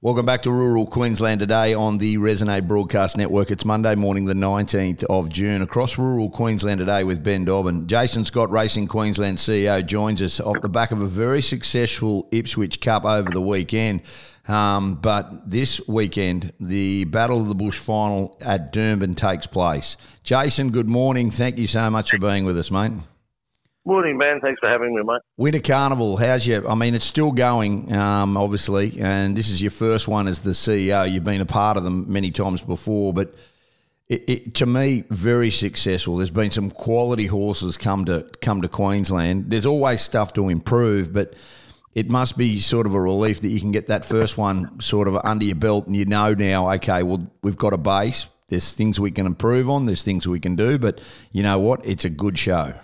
Welcome back to Rural Queensland today on the Resonate Broadcast Network. It's Monday morning, the 19th of June. Across Rural Queensland today with Ben Dobbin. Jason Scott, Racing Queensland CEO, joins us off the back of a very successful Ipswich Cup over the weekend. Um, but this weekend, the Battle of the Bush final at Doomben takes place. Jason, good morning. Thank you so much for being with us, mate. Morning, man. Thanks for having me, mate. Winter Carnival, how's you? I mean, it's still going, um, obviously, and this is your first one as the CEO. You've been a part of them many times before, but it, it, to me, very successful. There's been some quality horses come to come to Queensland. There's always stuff to improve, but it must be sort of a relief that you can get that first one sort of under your belt, and you know now, okay, well, we've got a base. There's things we can improve on. There's things we can do, but you know what? It's a good show.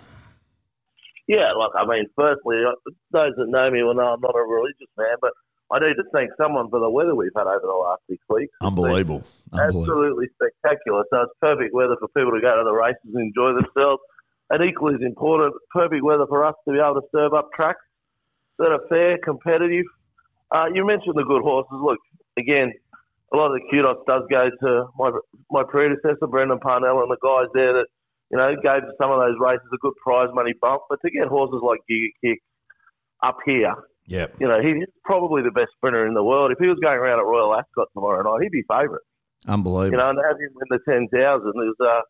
Yeah, like, I mean, firstly, uh, those that know me will know I'm not a religious man, but I need to thank someone for the weather we've had over the last six weeks. Unbelievable. Unbelievable. Absolutely spectacular. So it's perfect weather for people to go to the races and enjoy themselves. And equally as important, perfect weather for us to be able to serve up tracks that are fair, competitive. Uh, you mentioned the good horses. Look, again, a lot of the kudos does go to my my predecessor, Brendan Parnell, and the guys there that you know, gave some of those races a good prize money bump. But to get horses like Giga Kick up here, yeah, you know, he's probably the best sprinter in the world. If he was going around at Royal Ascot tomorrow night, he'd be favourite. Unbelievable. You know, and have him win the 10,000 is uh,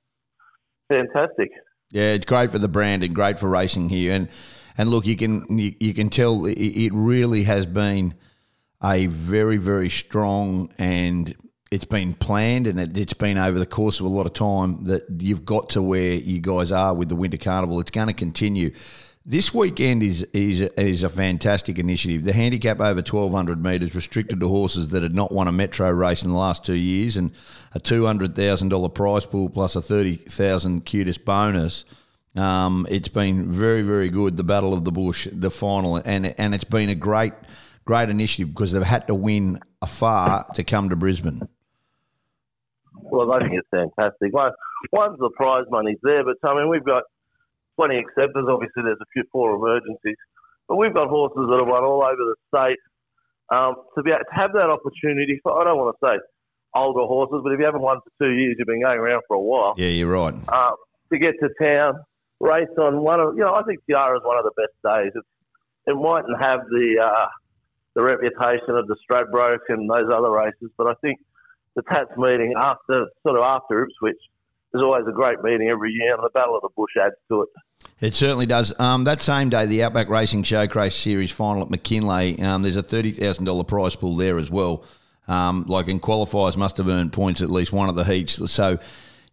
fantastic. Yeah, it's great for the brand and great for racing here. And and look, you can you, you can tell it, it really has been a very very strong and it's been planned and it, has been over the course of a lot of time that you've got to where you guys are with the Winter Carnival. It's going to continue. This weekend is is is a fantastic initiative. The handicap over twelve hundred metres restricted to horses that had not won a metro race in the last two years, and a two hundred thousand dollar prize pool plus a thirty thousand QTIS bonus. Um, it's been very very good. The Battle of the Bush, the final, and and it's been a great great initiative because they've had to win afar to come to Brisbane. Well, I think it's fantastic. One, one's the prize money's there, but I mean, we've got 20 acceptors. Obviously, there's a few four emergencies, but we've got horses that have won all over the state. Um, to be to have that opportunity for, I don't want to say older horses, but if you haven't won for two years, you've been going around for a while. Yeah, you're right. Um, to get to town, race on one of, you know, I think Tiara is one of the best days. It's, it mightn't have the uh, the reputation of the Stradbroke and those other races, but I think the Tats meeting after sort of after Ipswich is always a great meeting every year, and the Battle of the Bush adds to it. It certainly does. Um, that same day, the Outback Racing Showcase Series final at McKinlay, um, there's a thirty thousand dollar prize pool there as well. Um, like in qualifiers, must have earned points at least one of the heats. So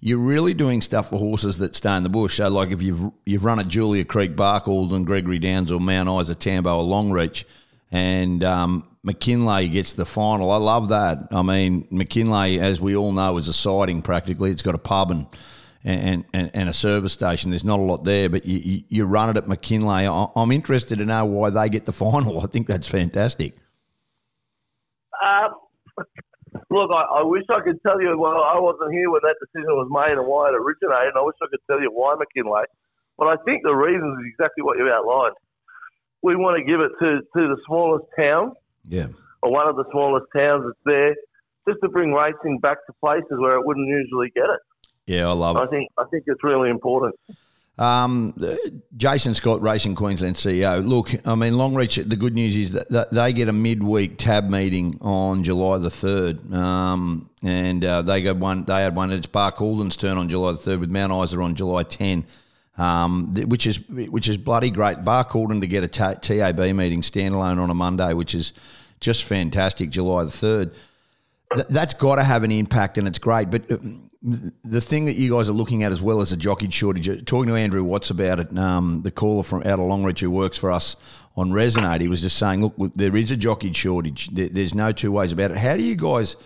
you're really doing stuff for horses that stay in the bush. So like if you've you've run at Julia Creek, Barcaldine, Gregory Downs, or Mount Isa, Tambo, or Longreach, and um, McKinlay gets the final. I love that. I mean, McKinlay, as we all know, is a siding practically. It's got a pub and and, and, and a service station. There's not a lot there, but you, you run it at McKinlay. I'm interested to know why they get the final. I think that's fantastic. Um, look, I, I, wish I could tell you. Well, I wasn't here when that decision was made and why it originated. I wish I could tell you why McKinlay. But I think the reason is exactly what you outlined. We want to give it to, to the smallest town. yeah. Or one of the smallest towns that's there, just to bring racing back to places where it wouldn't usually get it. Yeah, I love it. I think I think it's really important. Um, Jason Scott, Racing Queensland CEO. Look, I mean, Longreach. The good news is that they get a midweek TAB meeting on July the third, um, and uh, they got one. They had one. It's Barcaldine's turn on July the third, with Mount Isa on July ten, um, which is which is bloody great. Bar Barcaldine to get a t- TAB meeting standalone on a Monday, which is just fantastic. July the third. Th- that's got to have an impact, and it's great. But uh, the thing that you guys are looking at as well as a jockey shortage. Uh, talking to Andrew Watts about it, um, the caller from out of Longreach who works for us on Resonate, he was just saying, look, there is a jockey shortage. there's no two ways about it. How do you guys?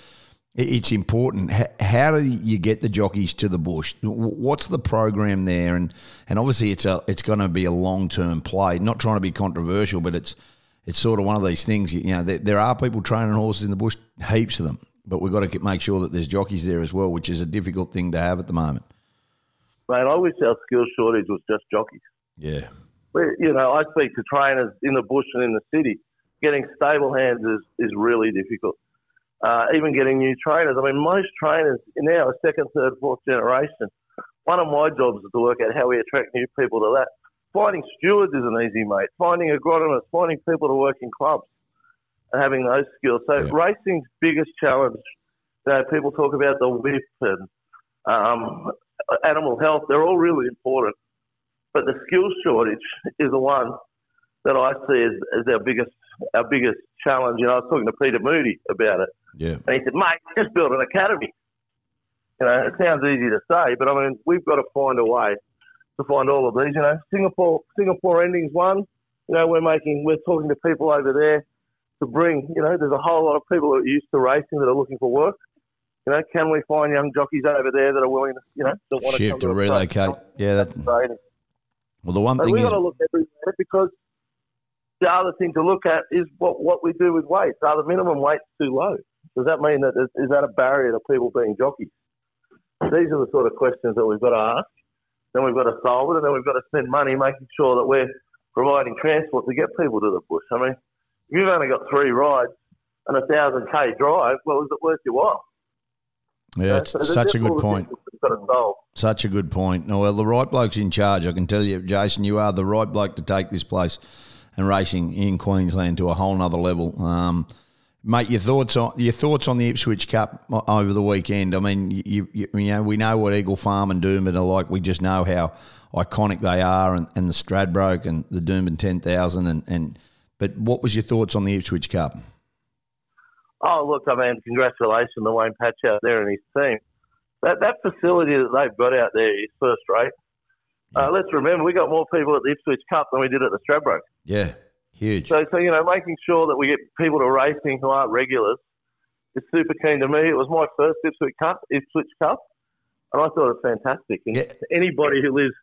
It's important. How do you get the jockeys to the bush? What's the program there? And and obviously it's a it's going to be a long term play. Not trying to be controversial, but it's it's sort of one of these things. You know, there, there, are people training horses in the bush, heaps of them, but we've got to make sure that there's jockeys there as well, which is a difficult thing to have at the moment. Mate, I wish our skill shortage was just jockeys. Yeah. You know, I speak to trainers in the bush and in the city. Getting stable hands is, is really difficult. Uh, even getting new trainers. I mean, most trainers now are second, third, fourth generation. One of my jobs is to work out how we attract new people to that. Finding stewards isn't easy, mate. Finding agronomists, finding people to work in clubs, and having those skills. So Yeah. racing's biggest challenge. You know, people talk about the whip and um, animal health. They're all really important, but the skills shortage is the one that I see as, as our biggest our biggest challenge. You know, I was talking to Peter Moody about it. Yeah. And he said, mate, just build an academy. You know, it sounds easy to say, but I mean, we've got to find a way to find all of these. You know, Singapore, Singapore endings one. You know, we're making, we're talking to people over there to bring. You know, there's a whole lot of people that are used to racing that are looking for work. You know, can we find young jockeys over there that are willing to, you know, that want to Shift to to relocate. Yeah. That, well, the one thing we've is, got to look everywhere because the other thing to look at is what, what we do with weights. Are the minimum weights too low? Does that mean that is, that a barrier to people being jockeys? These are the sort of questions that we've got to ask. Then we've got to solve it, and then we've got to spend money making sure that we're providing transport to get people to the bush. I mean, if you've only got three rides and a thousand k drive, well, is it worth your while? yeah, it's So such a good point. things We've got to solve. Such a good point. No, well, the right bloke's in charge. I can tell you, Jason, you are the right bloke to take this place and racing in Queensland to a whole nother level. Um, mate, your thoughts on your thoughts on the Ipswich Cup over the weekend? I mean, you, you, you know, we know what Eagle Farm and Doomben are like. We just know how iconic they are, and, and the Stradbroke and the Doomben Ten Thousand, and, and but what was your thoughts on the Ipswich Cup? Oh, look, I mean, congratulations to Wayne Patch out there and his team. That that facility that they've got out there is first rate. Uh, let's remember, we got more people at the Ipswich Cup than we did at the Stradbroke. Yeah, huge. So, so you know, making sure that we get people to racing who aren't regulars is super keen to me. It was my first Ipswich Cup, Ipswich Cup, and I thought it was fantastic. And Yeah. anybody who lives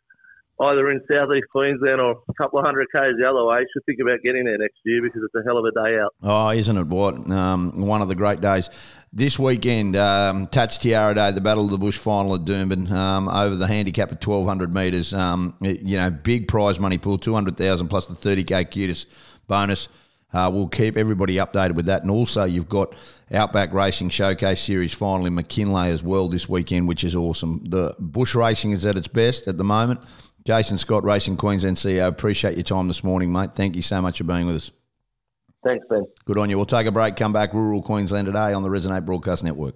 either in southeast Queensland or a couple of hundred k's the other way should think about getting there next year because it's a hell of a day out. Oh, isn't it what? Um, one of the great days. This weekend, um, Tats Tiara Day, the Battle of the Bush final at Doomben, um, over the handicap of 1,200 metres. Um, you know, big prize money pool, 200,000 plus the 30k QTIS bonus. Uh, we'll keep everybody updated with that. And also, you've got Outback Racing Showcase Series final in McKinlay as well this weekend, which is awesome. The bush racing is at its best at the moment. Jason Scott, Racing Queensland CEO, appreciate your time this morning, mate. Thank you so much for being with us. Thanks, Ben. Good on you. We'll take a break, come back, rural Queensland today on the Resonate Broadcast Network.